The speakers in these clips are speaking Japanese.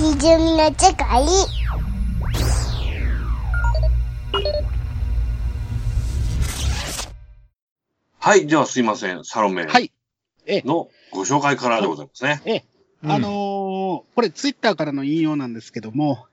ひじゅみの世界はい。ではすいません。サロメはい。えのご紹介からでございますね。ええ、うんあのーこれツイッターからの引用なんですけども、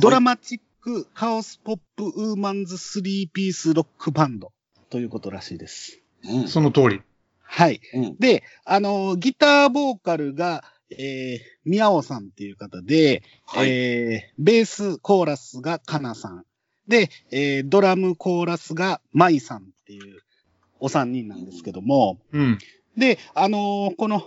ドラマチックカオスポップウーマンズスリーピースロックバンドということらしいです。うん。その通り。はい。うん。で、あのーギターボーカルが、えー、宮尾さんっていう方で、はい。えー、ベースコーラスがかなさん。で、えー、ドラムコーラスがまいさんっていうお三人なんですけども、うん。で、あのーこの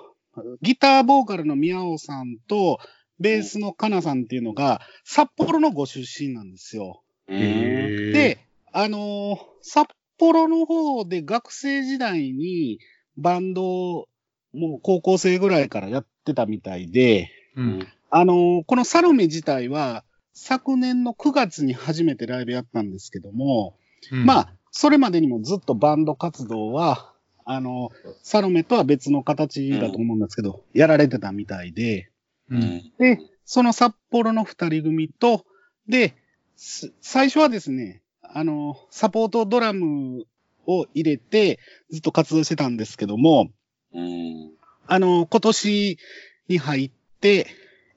ギターボーカルの宮尾さんとベースのかなさんっていうのが札幌のご出身なんですよ。で、あのー札幌の方で学生時代にバンドをもう高校生ぐらいからやってたみたいで、うん。あのーこのサロメ自体は昨年の9月に初めてライブやったんですけども、うんまあ、それまでにもずっとバンド活動は、あの、サロメとは別の形だと思うんですけど、やられてたみたいで、うん。で、その札幌の二人組と、で、す最初はですね、あの、サポートドラムを入れてずっと活動してたんですけども、うん。あの、今年に入って、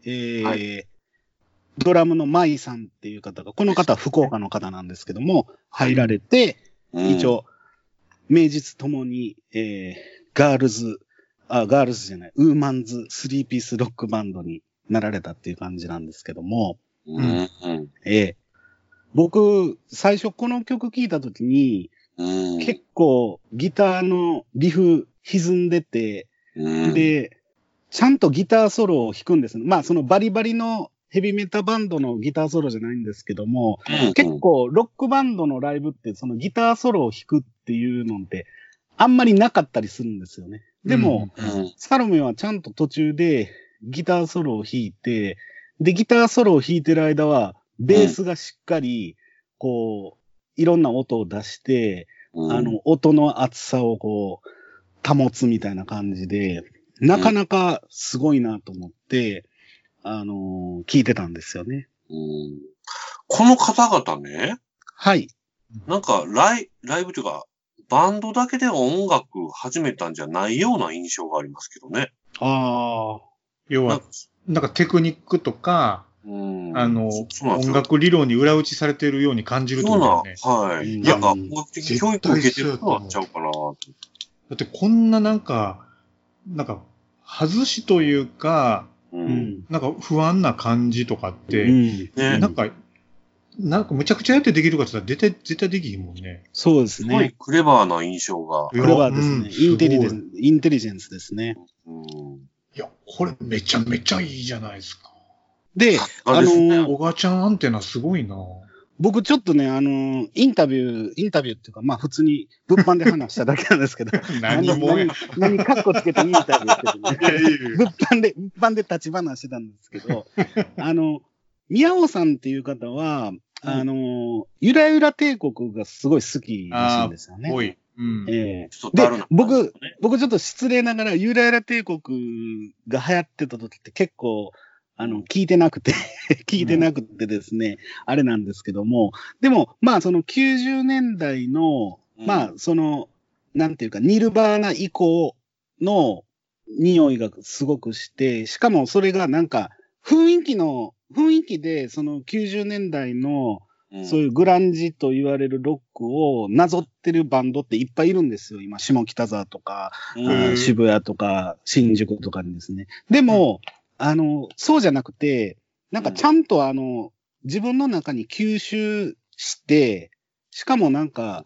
えーはドラムのマイさんっていう方が、この方は福岡の方なんですけども、入られて、うん一、応、名実ともに、えー、ガールズ、あ、ガールズじゃない、ウーマンズスリーピースロックバンドになられたっていう感じなんですけども、うん。うん。えー僕、最初この曲聴いたときに、うん。結構ギターのリフ歪んでて、うん、で、ちゃんとギターソロを弾くんですね。まあ、そのバリバリのヘビメタバンドのギターソロじゃないんですけども、うん結、構ロックバンドのライブってそのギターソロを弾くっていうのってあんまりなかったりするんですよね。でも、うん。サロメはちゃんと途中でギターソロを弾いて、で、ギターソロを弾いてる間は、ベースがしっかり、こう、いろんな音を出して、うん、あの、音の厚さをこう、保つみたいな感じで、なかなかすごいなと思って、あのー聞いてたんですよね。うん、この方々ね、はい。なんかライ、ライブというか、バンドだけで音楽始めたんじゃないような印象がありますけどね。ああ。要はなんか、テクニックとか、うん、あの、音楽理論に裏打ちされているように感じるとそうな思うんだよね。、はい。うんなんか音楽的教育を受けてる人になっちゃうかな。だってこんななんか、なんか、外しというか、う。うんん。なんか不安な感じとかっうて、ん。ねなんか、なんかむちゃくちゃやってできるかって言ったら絶対、絶対できひんもんね。そうですすごいね。クレバーな印象が。クレバーですね。うんインテリジェすごンス、インテリジェンスですね。うん。いや、これめちゃめちゃいいじゃないですか。で、あですねあのーおばちゃんアンテナすごいな僕ちょっとね、あのーインタビュー、インタビューっていうか、まあ普通に物販で話しただけなんですけど、何もや。何、何カッコつけてインタビューしててね。物販で、物販で立ち話してたんですけど、あの、宮尾さんっていう方は、あの、ゆらゆら帝国がすごい好きらしいんですよね。多い。うん。ええちょっとダルなで僕僕ちょっと失礼ながら、ゆらゆら帝国が流行ってた時って結構、あの、聞いてなくて、聞いてなくてですね、あれなんですけども、でも、まあ、その90年代の、うんまあ、その、なんていうか、ニルバーナ以降の匂いがすごくして、しかもそれがなんか、雰囲気の、雰囲気で、その90年代の、うんそういうグランジと言われるロックをなぞってるバンドっていっぱいいるんですよ。今、下北沢とか、渋谷とか、新宿とかにですね。でも、あの、そうじゃなくて、なんかちゃんとあの、自分の中に吸収して、しかもなんか、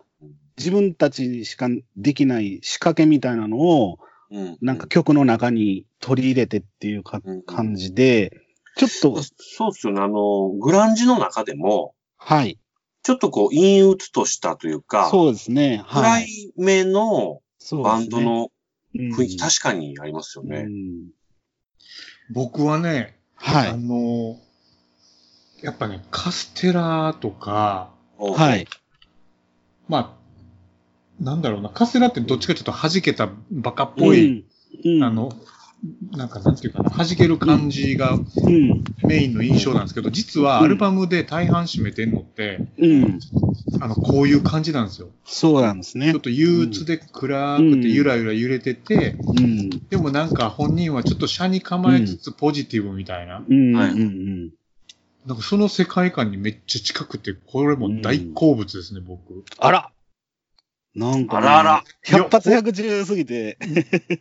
自分たちにしかできない仕掛けみたいなのを、うんなんか曲の中に取り入れてっていうかうん感じで、ちょっと、そうっすよね。あの、グランジの中でも、はい。ちょっとこう、陰鬱としたというか、そうですね。暗はい。い目のバンドのうん雰囲気、確かにありますよね。うん僕はね、はあの、やっぱね、カステラとか、い。はい。まあ、なんだろうな、カステラってどっちかというと弾けたバカっぽい、うん、うんあの、なんかなんていうかな、弾ける感じがうん。メインの印象なんですけど、実はアルバムで大半占めてんのって、うん。あの、こういう感じなんですよ。そうなんですねちょっ。と憂鬱で暗くてゆらゆら揺れてて、うん。でもなんか本人はちょっと車に構えつつポジティブみたいな。うん。はいうん。うん。なんかその世界観にめっちゃ近くて、これも大好物ですね、僕。あらなんか、ね、あらあら。百発百中すぎて。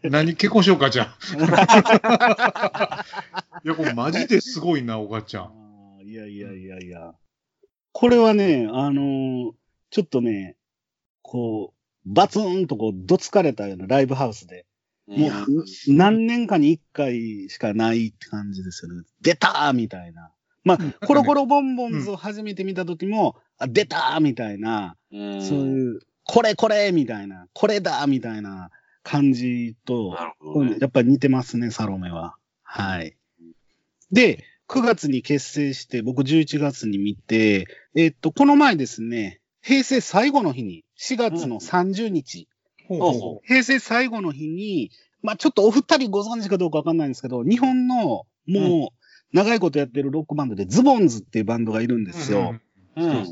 何結婚しようか、じゃあ。いや、これマジですごいな、おがちゃん。いやいやいやいや。これはね、あのーちょっとね、こう、バツンとこう、どつかれたようなライブハウスで、もいうや、何年かに一回しかないって感じですよね。出たーみたいな。まうんあ、コロコロボンボンズを初めて見た時も、あ、出たーみたいな、うんそういう、これこれみたいな、これだみたいな感じと、ね。やっぱり似てますね、サロメは。はい。で、9月に結成して、僕11月に見て、えっと、この前ですね、平成最後の日に、4月の30日、ほうほうほ平成最後の日に、まあちょっとお二人ご存知かどうかわかんないんですけど、日本のもう長いことやってるロックバンドでズボンズっていうバンドがいるんですよ。うん。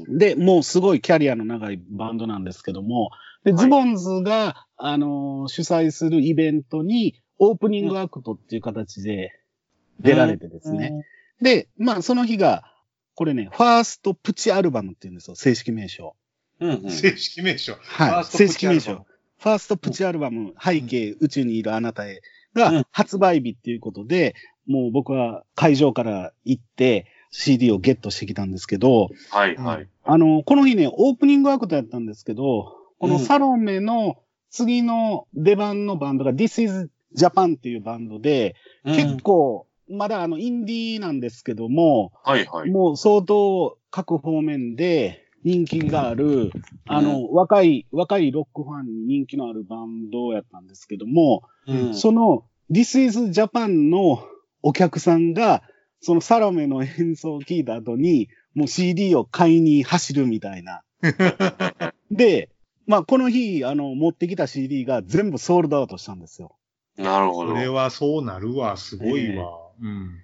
で、もうすごいキャリアの長いバンドなんですけども、で、はいズボンズが、あのー主催するイベントに、オープニングアクトっていう形で出られてですね。で、まあ、その日が、これね、ファーストプチアルバムっていうんですよ、正式名称。うん。うん。正式名称。はいファースト正プチアルバム式名称。ファーストプチアルバム、背景、宇宙にいるあなたへがうん発売日っていうことで、もう僕は会場から行って CD をゲットしてきたんですけど、はい、はい。あの、この日ね、オープニングアクトやったんですけど、このうんサロメの次の出番のバンドが This is Japan っていうバンドで、結構、まだあの、インディーなんですけども、はい、はい。もう相当各方面で人気がある、あの、若い、若いロックファンに人気のあるバンドやったんですけども、うん。その This is Japan のお客さんが、そのサロメの演奏を聞いた後に、もう CD を買いに走るみたいな。で、まあこの日、あの、持ってきた CD が全部ソールドアウトしたんですよ。なるほど。これはそうなるわ、すごいわ。うん。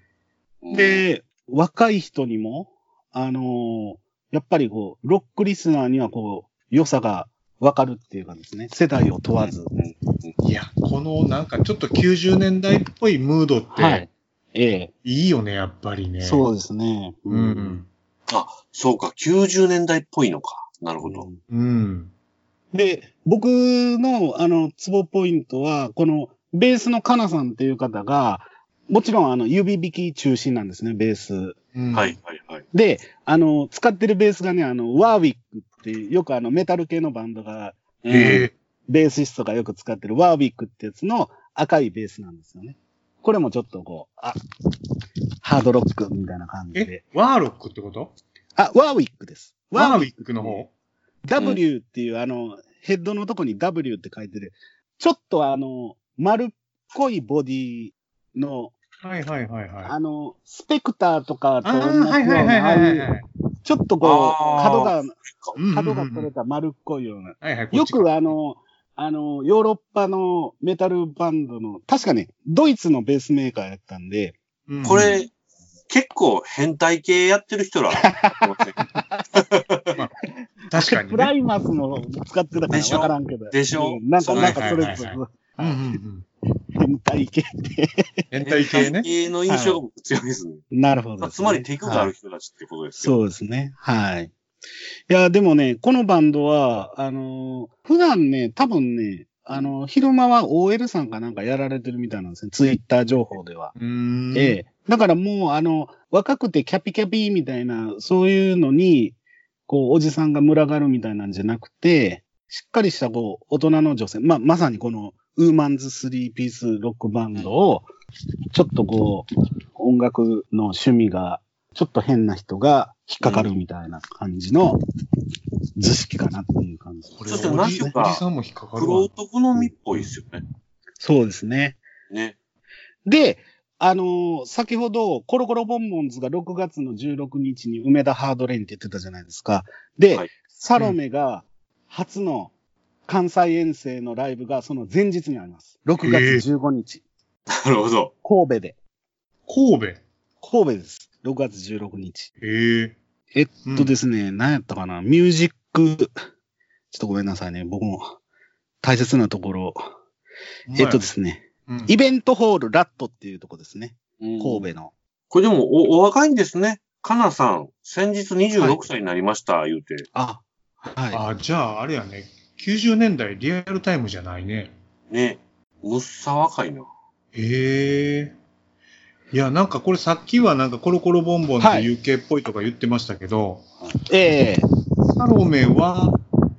うん、で、若い人にも、あのーやっぱりこう、ロックリスナーにはこう、良さがわかるっていうかですね、世代を問わず。うん、いや、このなんかちょっと90年代っぽいムードっはいて。ええ。いいよね、やっぱりね。そうですね。う。ん。あ、そうか、90年代っぽいのか。なるほど。うん。で、僕の、あの、ツボポイントは、この、ベースのカナさんっていう方が、もちろん、あの、指弾き中心なんですね、ベース。うんはい、はい、はい。で、あの、使ってるベースがね、あの、ワーウィックっていう、よくあの、メタル系のバンドが、え。ベーシストがよく使ってるワーウィックってやつの赤いベースなんですよね。これもちょっとこう、あ、ハードロックみたいな感じでえ。、ワーロックってこと？あ、ワーウィックです。ワーウィックの方？W っていう、あの、ヘッドのとこに W って書いてる、ちょっとあの、丸っこいボディの、はいはいはいはい。あの、スペクターとかと同じようはいはいはいはいはい。ちょっとこう、角が、うん角が取れた丸っこいような。はいはい。よくあの、あの、ヨーロッパのメタルバンドの、確かね、ドイツのベースメーカーやったんで、うんこれ、結構変態系やってる人ら。確かにプラね。イマスも使ってたからでしょ？わからんけど。でしょ？うんなんか、なんかそれはいはいはい変態系って。変態系ね。系の印象が僕強いですね。なるほどね、まあつまりテクがある人たちってことですよ。そうですね。はい。いや、でもね、このバンドは、あのー普段ね、多分ね、あのー昼間は OL さんかなんかやられてるみたいなんですね。ツイッター情報では。うーん。ええ。だからもう、あの、若くてキャピキャピみたいな、そういうのに、こう、おじさんが群がるみたいなんじゃなくて、しっかりした、こう、大人の女性、まあ、まさにこの、ウーマンズスリーピースロックバンドを、ちょっとこう、音楽の趣味が、ちょっと変な人が引っかかるみたいな感じの図式かなっていう感じ。これそしておじなんていうかおじさんも引っかかるわクロー。ト好みっぽいですよね。そうですね。ね。で、あのー先ほど、コロコロボンボンズが6月の16日に梅田ハードレインって言ってたじゃないですか。で、はいサロメが初の関西遠征のライブがその前日にあります。6月15日。なるほど。神戸で。神戸？神戸です。6月16日。へえ。えっとですね、何やったかな？ミュージック、ちょっとごめんなさいね。僕も大切なところ。えっとですね、うんイベントホールラットっていうとこですね。神神戸の。これでもお、お若いんですね。かなさん、先日26歳になりました、言うて。あ、はあ、じゃあ、あれやね。90年代リアルタイムじゃないね。ね。むっさ若いな。へえ。いや、なんかこれさっきはなんかコロコロボンボンって UK っぽいとか言ってましたけど、い。ええサロメは、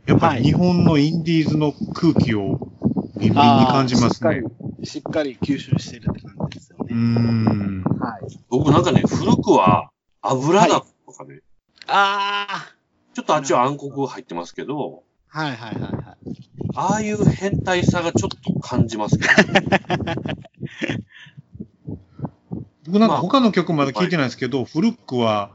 やっぱり日本のインディーズの空気をビンビンに感じますね。しっかり、しっかり吸収してるって感じですようーね。ん。はい。僕なんかね、古くは油だとかね、あちょっとあっちは暗黒入ってますけど、あ。はいはいはいはい。ああいう変態さがちょっと感じますけど、僕なんかまあ他の曲まだ聞いてないですけど、古くは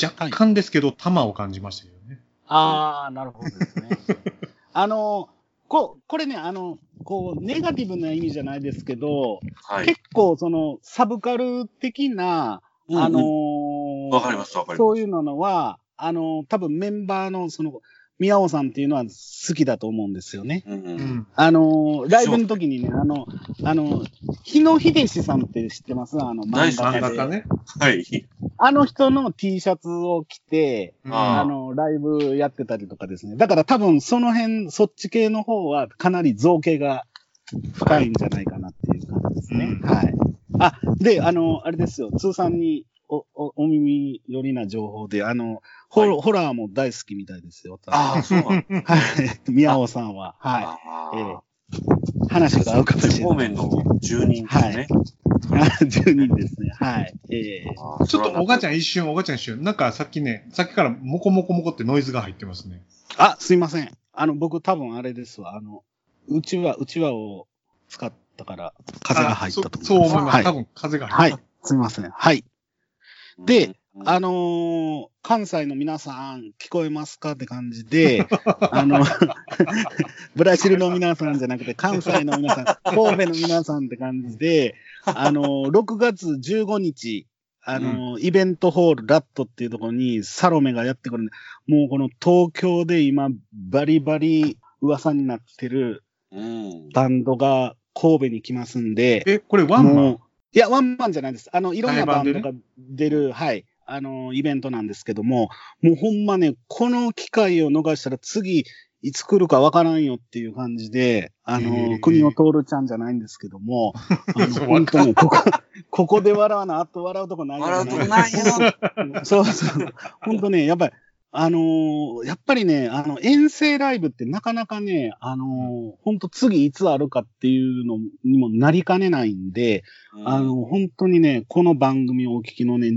若干ですけど、玉を感じましたけどね。ああ、なるほどですね。あの、ここれね、あの、こう、ネガティブな意味じゃないですけど、はい。結構その、サブカル的な、あのーわかりますわかりますそういうのは、あのー多分メンバーの、その、宮尾さんっていうのは好きだと思うんですよね。うんううんん。あのーライブの時にね、あの、あの、日野秀氏さんって知ってます？あの、漫画家で。漫ね。はい。あの人の T シャツを着て、ああの、ライブやってたりとかですね。だから多分その辺、そっち系の方はかなり造形が深いんじゃないかなっていう感じですね。うんはい。あ、で、あの、あれですよ、通算にお、お、お耳寄りな情報で、あの、ホ,、はい。ホラーも大好きみたいですよ。ああ、そう。はい。宮尾さんは。はあい。ええ。あ。話が合うかもしれない。方面の住人ですね。10人ですね。はい。ええああちょっとおがちゃん。ん一瞬、おがちゃん一瞬。なんか。さっきね、さっきか。らモコモコモコってノイズが入ってますね。あ、すいません。あの、僕多分あれですわ。あの、うちわ、うちわを使ったか。ら、風が入ったと思います。あそそう思います。はい多。分風がはい入った。。すいません。はい。でうん、あのー関西の皆さん、聞こえますかって感じで、あの、ブラジルの皆さんじゃなくて、関西の皆さん、神戸の皆さんって感じで、あのー6月15日、あのーイベントホールラットっていうところにサロメがやってくるんで、もうこの東京で今、バリバリ噂になってるうん。バンドが神戸に来ますんで、え、これワンマン？いや、ワンマンじゃないです。あの、いろんなバンド対が出る、はい、あの、イベントなんですけども、もうほんまね、この機会を逃したら次、いつ来るかわからんよっていう感じで、あへの、ー国の徹ちゃんじゃないんですけども、あの、本当に、ここ、ここで笑わな、あと笑うとこないよ笑うとこないよ。そうそう。本当ね、やっぱり、あのーやっぱりね、あの、遠征ライブってなかなかね、あのー本当次いつあるかっていうのにもなりかねないんで、あの、本当にね、この番組をお聞きのね、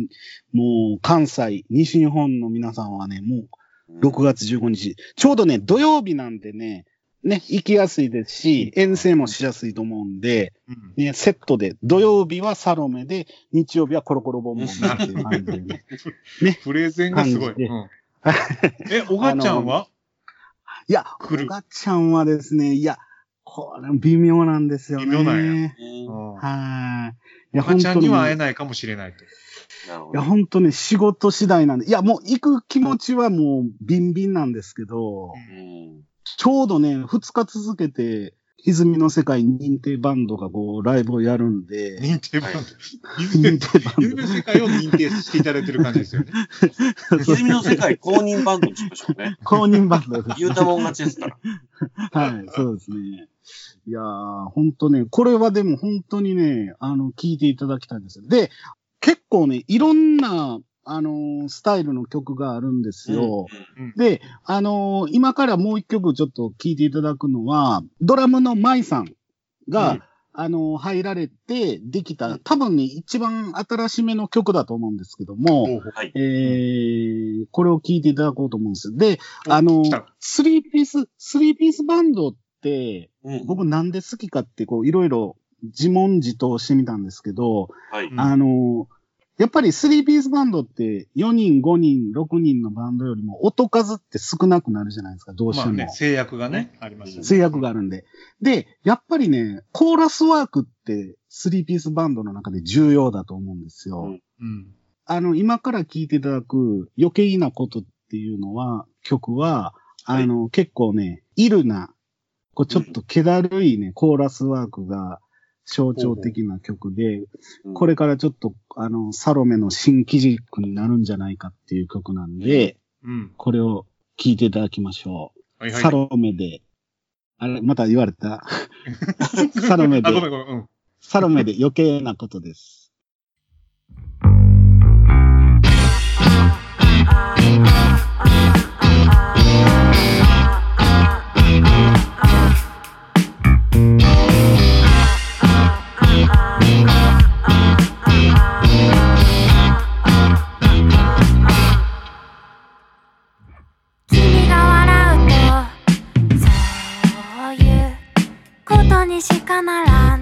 もう関西、西日本の皆さんはね、もう6月15日、ちょうどね、土曜日なんでね、ね、行きやすいですし、遠征もしやすいと思うんで、うん。ね、セットで、土曜日はサロメで、日曜日はコロコロボンボンっていう感じでね。プレゼンがすごい。え、おがちゃんは？いや、おがちゃんはですね、いや、これ微妙なんですよね。微妙なんやうんはい。いや、おがちゃんには会えい。ないかもしれないと。いや。本当ね、仕事次第なんで、いや、もう行く気持ちはもうビンビンなんですけど、うんちょうどね、2日続けて、歪みの世界認定バンドがこう、ライブをやるんで、認定バンド。認定バンゆずの世界を認定していただいてる感じですよね。泉の世界公認バンドにしましょうね。公認バンドです。言うたもん勝ちですから。はい、そうですね。いやー、本当ね、これはでも本当にね、あの、聞いていただきたいんですよ。で、結構ね、いろんな、あのースタイルの曲があるんですよ。うんで、あのー今からもう一曲ちょっと聞いていただくのは、ドラムのマイさんが、うんあのー入られてできた、多分ね、一番新しめの曲だと思うんですけども、はい。えー、これを聞いていただこうと思うんです。で、あのスリーピース、スリーピースバンドって、うん僕なんで好きかって、こう、いろいろ自問自答してみたんですけど、はい。うんあの、やっぱり3ピースバンドって4人、5人、6人のバンドよりも音数って少なくなるじゃないですか、どうしても。まあね、制約がね、ありますよね。制約があるんで。で、やっぱりね、コーラスワークって3ピースバンドの中で重要だと思うんですよ。うんうん。あの、今から聴いていただく余計なことっていうのは、曲は、あの、結構ね、イルな、こうちょっと気だるいね、コーラスワークが象徴的な曲で、うんこれからちょっと、あの、サロメの新機軸になるんじゃないかっていう曲なんで、うん。これを聴いていただきましょう。はいはい。サロメで、あれ、また言われた。サロメで。サロメで余計なことです。君にしかなら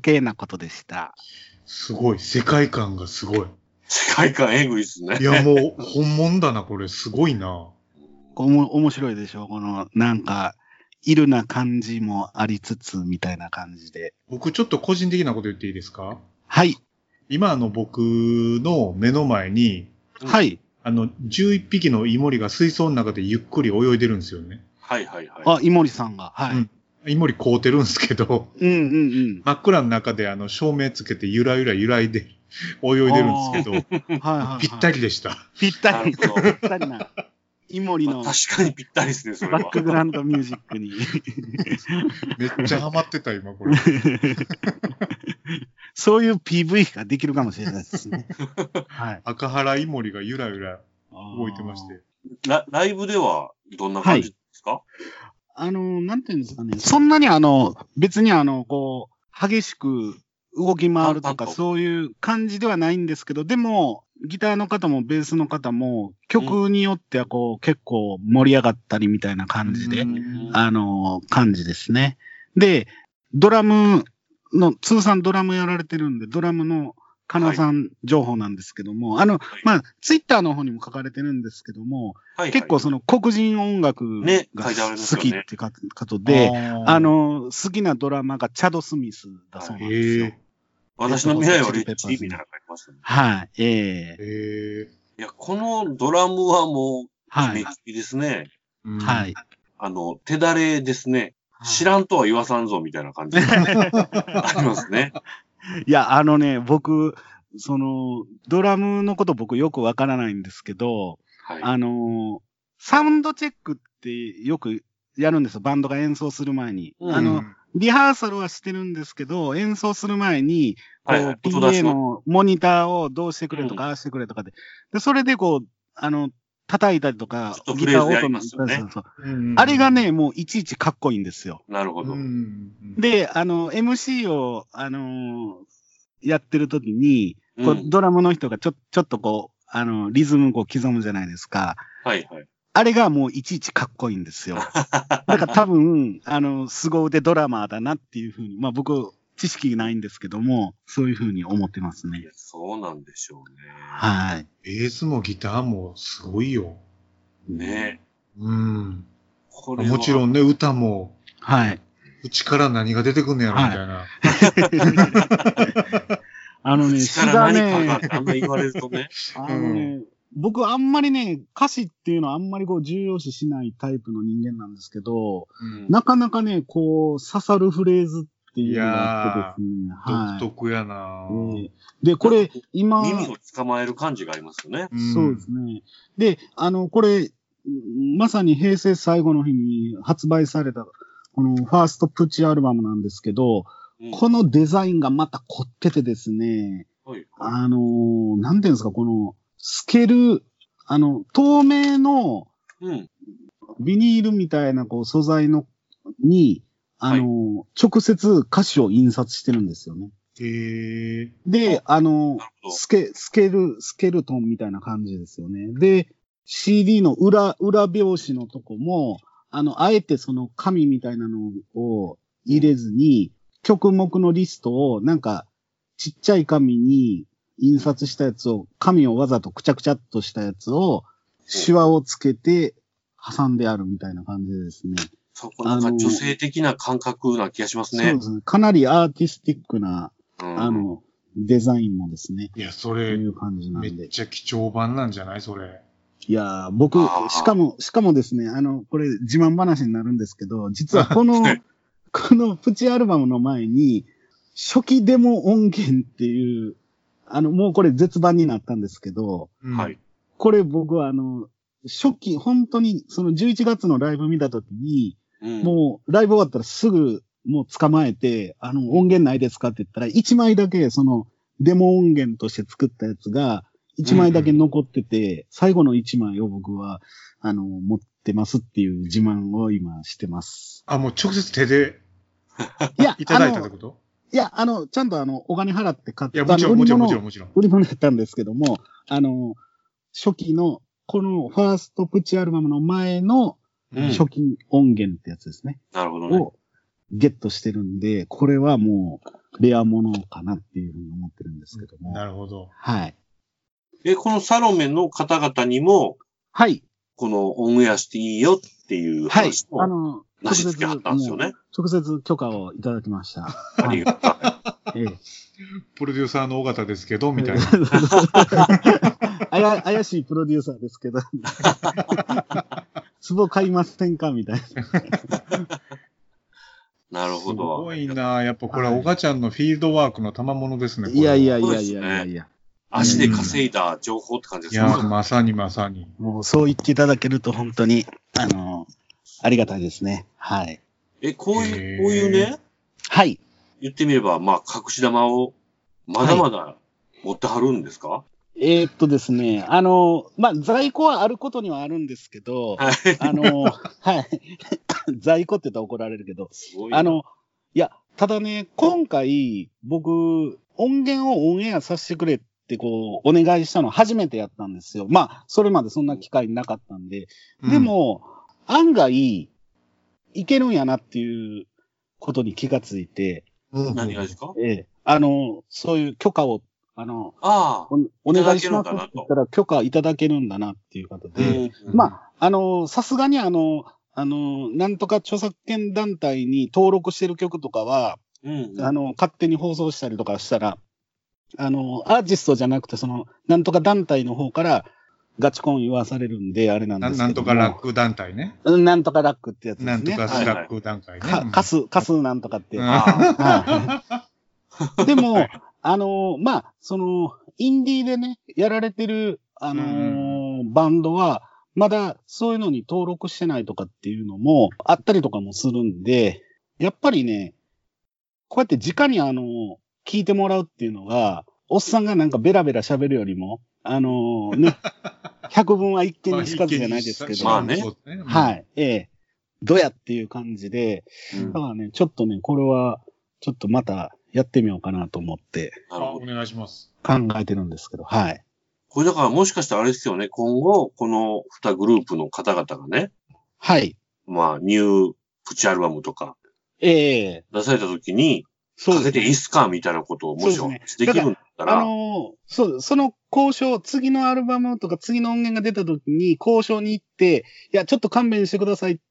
余計なことでした。すごい。世界観がすごい。世界観えぐいっすね。いや、もう、本物だな、これ。すごいな。おも、面白いでしょ？この、なんか、いるな感じもありつつ、みたいな感じで。僕、ちょっと個人的なこと言っていいですか？はい。今、あの、僕の目の前に、うんはい。あの、11匹のイモリが水槽の中でゆっくり泳いでるんですよね。はいはいはい。あ、井森さんが。はい。ううんん、イモリ凍ってるんですけど、うん、うん真っ暗の中であの、照明つけてゆらゆら揺らいで、泳いでるんですけど、はいはいはい。ぴったりでした。ぴったり。ぴったりな。イモリのまあ確かにぴったりですね、それはバッ。クグラウンドミュージックに。めっちゃハマってた、今これ。そういう PV ができるかもしれないですね。はい。赤原イモリがゆらゆら動いてまして。ラライブではどんな感じですか、あの、なんていうんですかね。そんなにあの、別にあの、こう、激しく動き回るとか、そういう感じではないんですけど、でも、ギターの方もベースの方も、曲によってはこう、結構盛り上がったりみたいな感じで、うんあの、感じですね。で、ドラムの、通算ドラムやられてるんで、ドラムのかなさん情報なんですけども、あの、まあ、ツイッターの方にも書かれてるんですけども、はいはい結構その黒人音楽ねが好きってかことで、ーあ、の、好きなドラマがチャド・スミスだそうなんですよ。へ私の未来はレッチリみたいなの書いてましたね。はい、えええへいや、このドラムはもう、はい、めっきですね。え。はい。あの、手だれですね。知らんとは言わさんぞ、みたいな感じが ありますね。いや、あのね、僕、その、ドラムのこと僕よくわからないんですけど、はい。あのーサウンドチェックってよくやるんですよ。バンドが演奏する前に。うんあの、リハーサルはしてるんですけど、演奏する前に、こう、はいはい PA ののモニターをどうしてくれとか、ああしてくれとかで。で、それでこう、あの、叩いたりとかちょっと、フレーズやりのますよねそうそううんあれが、ね、もういちいちかっこいいんですよ。なるほど。うんで、あの、MC を、あのーやってる時に、こううんドラムの人がちょ、ちょっとこう、あの、リズムこう刻むじゃないですか。はいはい。あれがもういちいちかっこいいんですよ。だから多分、あの、凄腕ドラマーだなっていうふうに、まあ僕、知識ないんですけども、そういうふうに思ってますね。そうなんでしょうね。はい。ベースもギターもすごいよ。ねうん。これはもちろんね、歌も、はい。うちから何が出てくんのやろ、みたいな。あのね、詩力が何かがね、あんま言われるとね。あのね、僕あんまりね、歌詞っていうのはあんまりこう重要視しないタイプの人間なんですけど、うんなかなかね、こう、刺さるフレーズっていうのがあってですね。はい。独特やなええで、これ、今、耳を捕まえる感じがありますよね。んそうですね。で、あの、これ、うんまさに平成最後の日に発売された、このファーストプチアルバムなんですけど、うんこのデザインがまた凝っててですね、はいあのーなんていうんですか、この、透ける、あの、透明のうん。ビニールみたいなこう素材の、に、あのー直接歌詞を印刷してるんですよね。へえ。で、あのスケ、スケル、スケルトンみたいな感じですよね。で、CD の裏、裏表紙のとこも、あの、あえてその紙みたいなのを入れずに、曲目のリストを、なんか、ちっちゃい紙に印刷したやつを、紙をわざとくちゃくちゃっとしたやつを、シワをつけて挟んであるみたいな感じでですね。そこなんか女性的な感覚な気がしますねそうで。すね。かなりアーティスティックな、うんあの、デザインもですね、いや、それい、う感じなんで。めっちゃ貴重版なんじゃない？それ。いやー、僕しかも、しかもですね、あの、これ自慢話になるんですけど、実はこの、このプチアルバムの前に、初期デモ音源っていう、あの、もうこれ絶版になったんですけど、うんはい。これ僕はあの、初期、本当にその11月のライブ見たときに、うんもうライブ終わったらすぐもう捕まえて、あの、音源ないですかって言ったら、1枚だけそのデモ音源として作ったやつが、1枚だけ残ってて、最後の1枚を僕は、あの、持ってますっていう自慢を今してます。あ、もう直接手でいや、いただいたってこと？いや、あの、ちゃんとあの、お金払って買っいや、たもちろん、もちろん、もちろん、ん。もちろん。売り物やったんですけども、あの、初期の、このファーストプチアルバムの前のうん初期音源ってやつですね。なるほどね。をゲットしてるんで、これはもうレアものかなっていうふうに思ってるんですけども。なるほど。はい。え、このサロメの方々にも、はい。このオンエアしていいよっていうはい話。をあの、なし付けはったんですよね。直接許可をいただきました。ありがたい。ええ。プロデューサーの尾形ですけど、みたいな。あや怪しいプロデューサーですけど。壺買いませんか？みたいな。なるほど。すごいな。やっぱこれは、おがちゃんのフィールドワークの賜物ですね。いやいやいいやいやいやいや。足で稼いだ情報って感じですね。や、まさにまさに。もうそう言っていただけると本当に、あの、ありがたいですね。はい。え、こういう、こういうね、はい。言ってみれば、まあ、隠し玉を、まだまだ持ってはるんですか？えーっとですね、あの、まあ、在庫はあることにはあるんですけど、はい。あの、はい。在庫って言ったら怒られるけど、あ、の、いや、ただね、今回、僕、音源をオンエアさせてくれって、こう、お願いしたの初めてやったんですよ。まあ、それまでそんな機会なかったんで。でも、案外、いけるんやなっていうことに気がついて、うん、何がですか？ええ、あの、そういう許可を、あの、ああ。おお願いしますって言ったら許可いただけるんだなっていうことで、うんまあ、あの、さすがにあの、あの、なんとか著作権団体に登録してる曲とかは、うんうん。あの、勝手に放送したりとかしたら、あの、アーティストじゃなくて、その、なんとか団体の方からガチコン言わされるんで、あれなんでなすけども。なんとかラック団体ね。うんなんとかラックってやつですね。なんとかスはいラック団体ね。かカス、カスなんとかって。でも、あのまあ、その、インディーでね、やられてる、あのーバンドは、まだそういうのに登録してないとかっていうのもあったりとかもするんで、やっぱりね、こうやって直にあの、聞いてもらうっていうのが、おっさんがなんかベラベラ喋るよりも、あのーね、百分は一見にしかずじゃないですけど、まあね。そうですね。はい、ええ、どやっていう感じで、うん。だからね、ちょっとね、これは、ちょっとまたやってみようかなと思ってあなるほど。お願いします。考えてるんですけど、はい。これだからもしかしたらあれですよね、今後、この二グループの方々がね、はい。まあ、ニュープチアルバムとかええ出された時に、かけそうですねていいっすかみたいなことをもしでできるんだったあら、のーそう、その交渉、次のアルバムとか次の音源が出た時に交渉に行って、いや、ちょっと勘弁してくださいって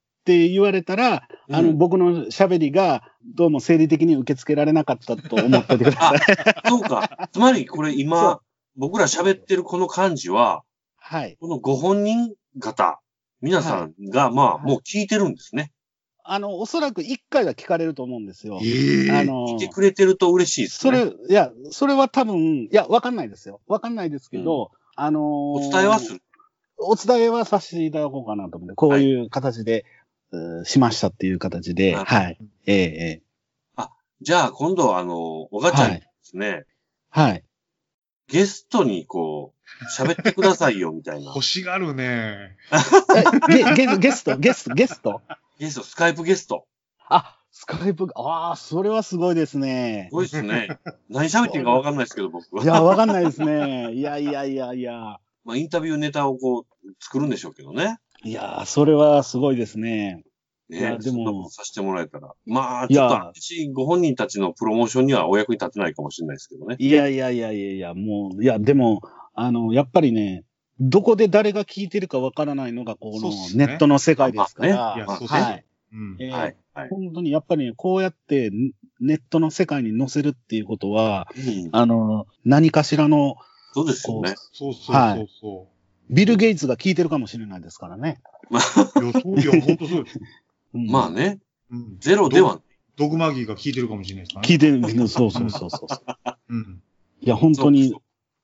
言われたら、あの、うん僕の喋りが、どうも生理的に受け付けられなかったと思っててください。そうか。つまりこれそ今、僕ら喋ってるこの感じは、はい。このご本人方、皆さんが、まあ、はいもう聞いてるんですね。あの、おそらく一回は聞かれると思うんですよ。ええあのー聞いてくれてると嬉しいですね。それ、いや、それは多分、いや、わかんないですよ。わかんないですけど、あのーお伝えはする。お伝えはさせていただこうかなと思って、こういう形で、うーしましたっていう形で、はいはい。ええええじゃあ、今度、あの、おがちゃんにですね、はい。ゲストにこう、喋ってくださいよ、みたいな。欲しがるね。えゲゲゲスト、ゲスト、ゲスト？ゲスト、スカイプゲスト。あ、スカイプ、ああ、それはすごいですねす。ごいですね。何喋ってんかわかんないですけど、僕は。いや、わかんないですね。いやいやいやいや。まあ、インタビューネタをこう、作るんでしょうけどね。いや、それはすごいですね。いねやでもさせてもらえたら。まあ、いやちょっと、私、ご本人たちのプロモーションにはお役に立てないかもしれないですけどね。いやいやいやいやいや、もう、いや、でも、あの、やっぱりね、どこで誰が聞いてるかわからないのが、このネットの世界ですから。まあねいやそうそうはい。うん。えーはい。はい。本当にやっぱりね、こうやってネネットの世界に載せるっていうことは、うんあの、何かしらの、そうですよね。そうそうそうそビル・ゲイツが聞いてるかもしれないですからね。う。いや、そう、いや、本当そうです。うんまあね、うん。ゼロでは、ドグマギーが聞いてるかもしれないですからね。聞いてる、そうそうそうそう。うん。いや、本当に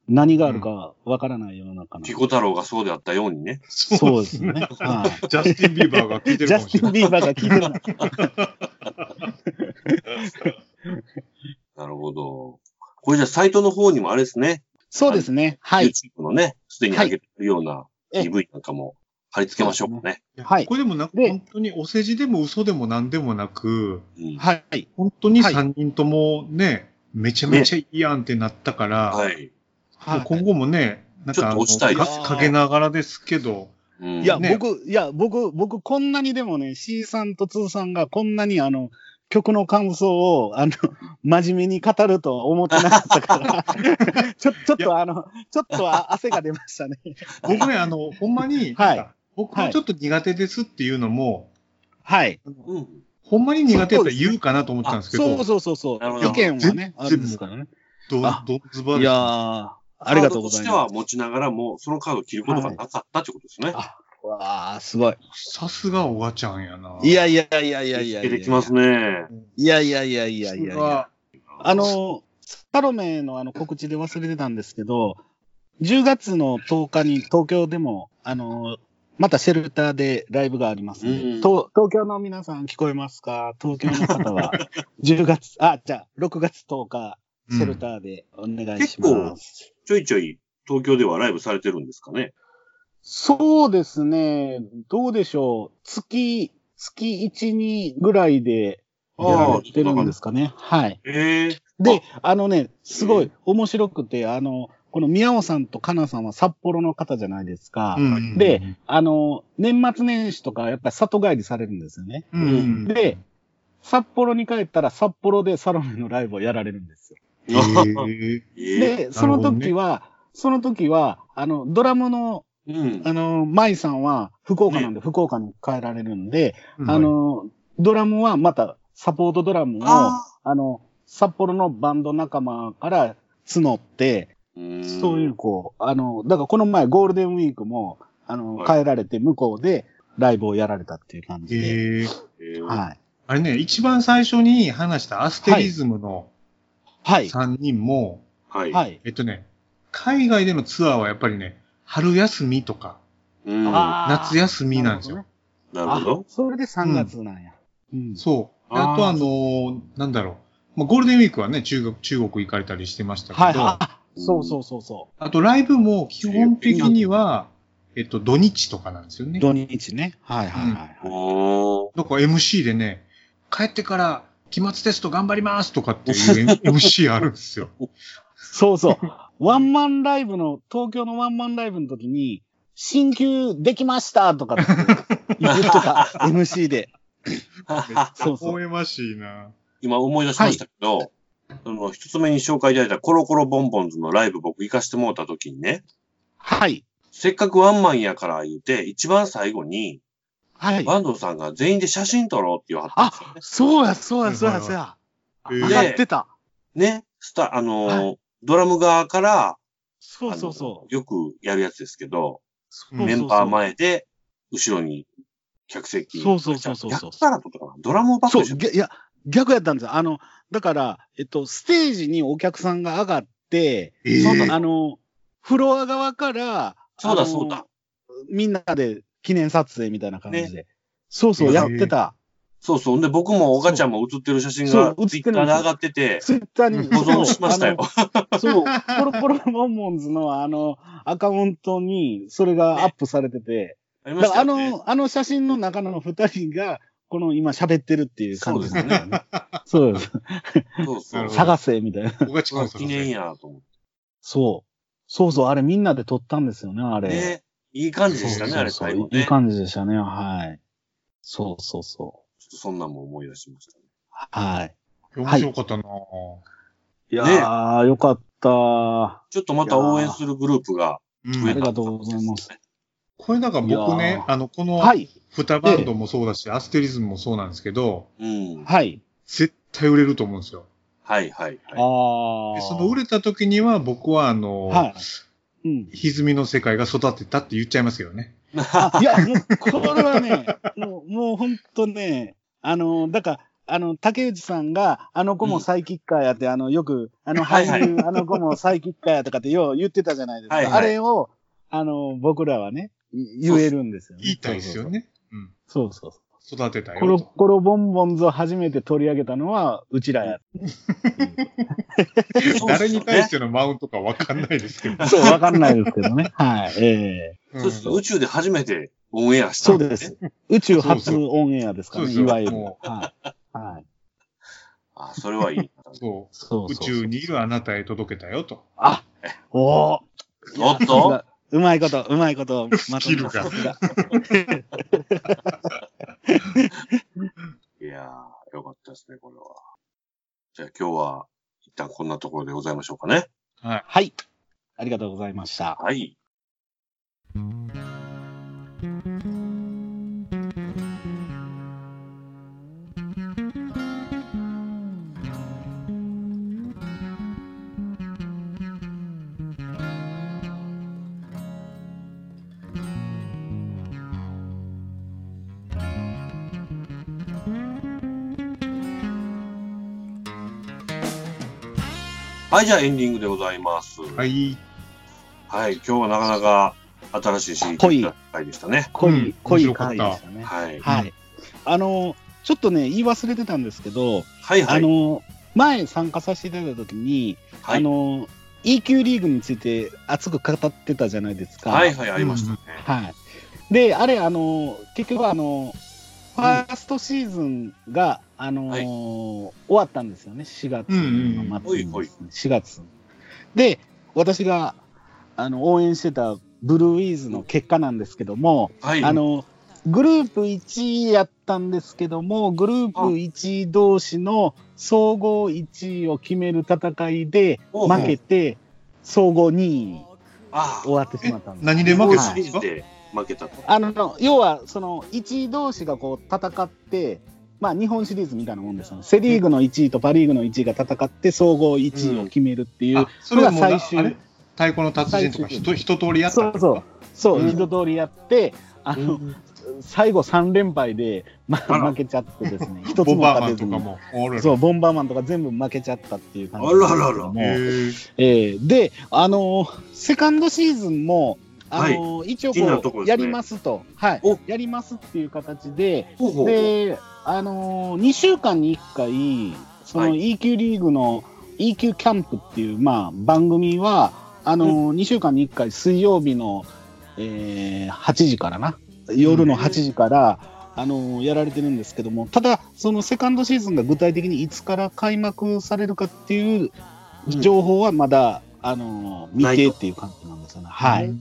何があるかわからない世の中の。ピコ太郎がそうであったようにね。そうですね。はいジャスティン・ビーバーが聞いてるジャスティン・。ビーバーが聞いてる。なるほど。これじゃあサイトの方にもあれですね。そうですね。はい。YouTube のね、すでに上げてるようなええ PV なんかも貼り付けましょうかね。はいこれでもなんかで本当にお世辞でも嘘でも何でもなく、うんはい。本当にはい3人ともね、めちゃめちゃいいやんってなったから、はい。はい今後もね、なんちょっとかあの落ちたいですか陰ながらですけど、うんいや、ね僕、いや、僕、僕、こんなにでもね、C さんと2さんがこんなにあの、曲の感想を、あの、真面目に語るとは思ってなかったから、ちょ、ちょっとあの、ちょっとあ汗が出ましたね。僕ね、あの、ほんまに、はい僕はちょっと苦手ですっていうのも、はい。うん。ほんまに苦手だったら言うかなと思ってたんですけど、そうそうそうそうなるほ。ど意見はね、あるんですからね。どあどズバリいやー、ありがとうございカードとしてはます。持ちながらも、そのカードを切ることがなかったってことですね。あわあ、すごい。さすがおがちゃんやな。いやいやいやいやいやいや。出てきますね。いやいやいやいやいや。あの、サロメのあの告知で忘れてたんですけど、10月の10日に東京でも、あの、またシェルターでライブがありますので、うん東東京の皆さん聞こえますか？東京の方は、10月、あ、じゃあ、6月10日、シェルターでお願いします。ちょいちょい東京ではライブされてるんですかね？そうですね、どうでしょう。月、月1、2ぐらいでやられてるんですかね。はい。ええで、あのね、すごい面白くて、あの、この宮尾さんとかなさんは札幌の方じゃないですか。うんで、あの、年末年始とかやっぱり里帰りされるんですよね。うんうん、で、札幌に帰ったら札幌でサロメのライブをやられるんですよ。えーええで、その時は、その時は、あの、ドラムの、うん。あの、舞さんは福岡なんで、福岡に帰られるんで、あ、の、ドラムはまたサポートドラムを、ああの、札幌のバンド仲間から募って、ーそういう、こう、あの、だからこの前ゴールデンウィークも、あの、はい帰られて向こうでライブをやられたっていう感じで。えーええはい。あれね、一番最初に話したアステリズムのはい。3人も、はい。はい。えっとね、海外でのツアーはやっぱりね、春休みとか、夏休みなんですよ。るほあど。それで3月なんや。うん。そう。であとあのーなんだろう。まあ、ゴールデンウィークはね、中国、中国行かれたりしてましたけど、はい。あ、そうそうそうそあとライブも基本的には、えっと、土日とかなんですよう。ね。土日ね。はいはいはいはい。おーだから MC でね、帰ってから期末テスト頑張りますとかっていう MC あるんですよ。そうそう。ワンマンライブの、東京のワンマンライブの時に、新旧できましたとかって 言ってた、MC で。そうそう。微笑ましいな。今思い出しましたけど、その一つ目に紹介いただいたコロコロボンボンズのライブ僕行かしてもらった時にね、はい。せっかくワンマンやから言うて、一番最後に、はい。バンドさんが全員で写真撮ろうって言わはったんですよね。そうや、そうや、そうや、そうや。え上がってた。ね、スタ、あのーはドラム側から、そうそうそう。よくやるやつですけど、そうそうそうメンバー前で、後ろに客席。そうそうそうそう逆からとかなドラムをバッそう、クしてぎいや、逆やったんですよ。あの、だから、えっと、ステージにお客さんが上がって、えーあの、フロア側から、そうだそうだ。みんなで記念撮影みたいな感じで。そうそう、えーやってた。そうそう。んで、僕もおがちゃんも写ってる写真そうがツイッターで上がってて、ツイッターに。保存しましたよ。そう、ポロポロモンモンズのあの、アカウントに、それがアップされてて、ありまだからあ。の、あの写真の中の二人が、この今喋ってるっていう感じそうですね。そうです。そうそう。探せ、みたいな。おがちか記念やと思っそう。そうそう、あれみんなで撮ったんですよね、あて。れ。ね。いい感じでしたね、あれそうそう最後ね。いい感じでしたね、はい。そうそうそちょっとそんなんも思い出しましたね。う。はい。面白かったな、いやー、よかった。ちょっとまた応援するグループがうん増えたありがとうございます。これだから僕ね、あの、この、はい。二バンドもそうだし、アステリズムもそうなんですけど、うん。はい。絶対売れると思うんですよ。はいはいあはい。あ。でその売れた時には僕はあの、はい。うん。歪みの世界が育てたって言っちゃいますけどね。あ、いや、もう、これはね、もう、もうほんとね、あの、だから、あの、竹内さんが、あの子もサイキッカーやって、あの、よく、あの、はいはい俳優、あの子もサイキッカーやとかってよう言ってたじゃないですか。はいはいあれを、あの、僕らはね、い言えるんですよね。言いたいですよね。うん。そうそうそう。育てたコロよと。コロボンボンズを初めて取り上げたのは、うちらや。誰に対してのマウントかわかんないですけど。そう、わかんないですけどね。はい。ええそうですね宇宙で初めてオンエアしたんねそうです。宇宙初オンエアですかね、そうそういわゆる。もはい。はい。あ、それはいい。そ。そううそう宇宙にいるあなたへ届けたよと。あ、おーおっとうまいこと、うまいこと、まスキルがさすが いやー、よかったですね、これは。じゃあ今日は、一旦こんなところでございましょうかね。はい。はい。ありがとうございました。はい。はい、じゃあエンディングでございます。は。はいい。今日はなかなか新しいシリーズの回でしたね。濃い、うん濃い回でしたね。はい。はい。あの、ちょっとね、言い忘れてたんですけど、はい、はい。あの、前参加させていただいたときに、はいあの、E 級リーグについて熱く語ってたじゃないですか。はい、はい、ありましたね。はい。で、あれ、あの、結局、あの、ファーストシーズンが、あのーはい終わったんですよね、4月の末にですね、ほいほい4月。で、私が、あの、応援してたブルーウィーズの結果なんですけども、はい。あの、グループ1位やったんですけども、グループ1位同士の総合1位を決める戦いで負けて、総合2位終わってしまったんです。何で負負けけたんですか？シリーズで負けたと。あの要はその1位同士がこう戦って、まあ、日本シリーズみたいなもんですよね、セ・リーグの1位とパ・リーグの1位が戦って、総合1位を決めるっていう、あ、それはもうな最終。太鼓の達人とか一一通りやったそうそう、そう、うん。一通りやって、あの最後3連敗で、ま負けちゃってですね、一つもボンバーマ勝てずに。そう、ボンバーマンとか全部負けちゃったっていう感じあらららえーで、あのーセカンドシーズンも、あのー一応こう、ね。やりますと、はい。お、やりますっていう形で、ほうほうで、あのー、2週間に1回、そのはい。E 級リーグの E 級キャンプっていう、まあ、番組は、あのー2週間に1回、水曜日の、えー8時からな、夜の8時から、あのーやられてるんですけども、ただ、そのセカンドシーズンが具体的にいつから開幕されるかっていう情報はまだ、あのー未定っていう感じなんですよね。はい。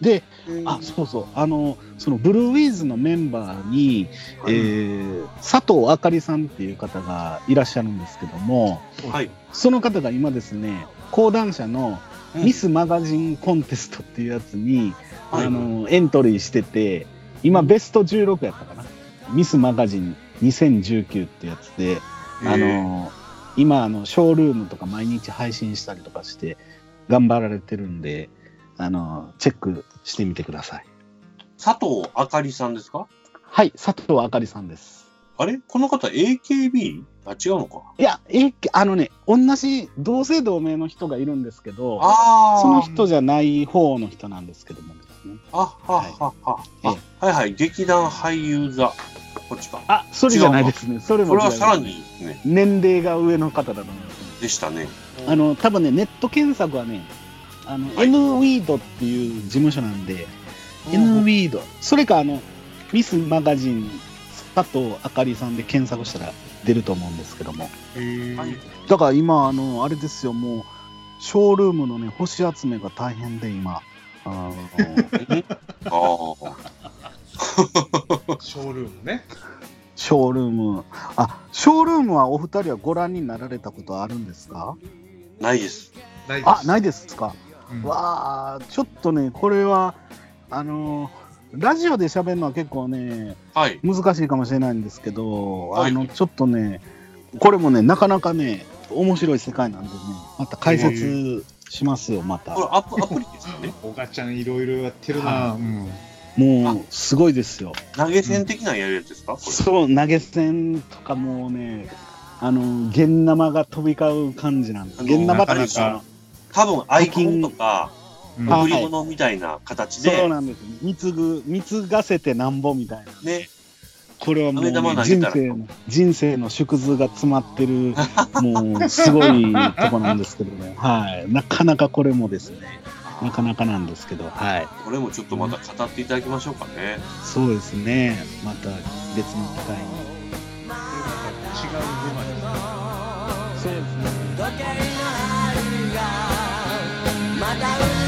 で、あ、そうそう、あの、そのブルーウィーズのメンバーに、えー佐藤あかりさんっていう方がいらっしゃるんですけども、はい。その方が今ですね、講談社のミスマガジンコンテストっていうやつに、はい。あの、エントリーしてて、今ベスト16やったかな。ミスマガジン2019ってやつで、あの、今、あの、ショールームとか毎日配信したりとかして、頑張られてるんで、あの、チェックしてみてください。佐藤あかりさんですか？はい、佐藤あかりさんです。あれ？この方 AKB? あ、違うのか。いや、え、あのね、同じ同姓同名の人がいるんですけど。その人じゃない方の人なんですけどもですね。あ、ははは。えあ、はいはい。劇団俳優座。こっちか。あ、それじゃないですね。それもこれはさらにね、年齢が上の方だと思います、でしたね。あの、多分ね、ネット検索はね、あの、はい N ウィードっていう事務所なんで、N ウィード、それかあの、ミスマガジン、佐藤あかりさんで検索したら出ると思うんですけども。だから今、あの、あれですよ、もう、ショールームのね、星集めが大変で、今。あのああ。ショールームね。ショールーム。あ、ショールームはお二人はご覧になられたことあるんですか？ないです。ないですあ、ないですか？うんわあ、ちょっとね、これは、あのラジオで喋るのは結構ね、はい。難しいかもしれないんですけど、はいあの、ちょっとね、これもね、なかなかね、面白い世界なんでね、また解説しますよ、またこ。れアプアプリですかね？おがちゃんいろいろやってるな。はうんもう、すごいですよ。投げ銭的なやるやつですか？これ。そう、投げ銭とかもうね、あの、現生が飛び交う感じなんです。あの現生ってなんなか？多分アイコンとか、贈り物みたいな形そうで、なんです。貢ぐ、貢がせてなんぼみたいな。ね、これはもう、ね人生の、人生の縮図が詰まってる、もう、すごいとこなんですけどね。はい。なかなかこれもですね、なかなかなんですけど、はい。これもちょっとまた語っていただきましょうかね。そうですね。また別の機会に。違う部まで。そうですね。時計の針がまた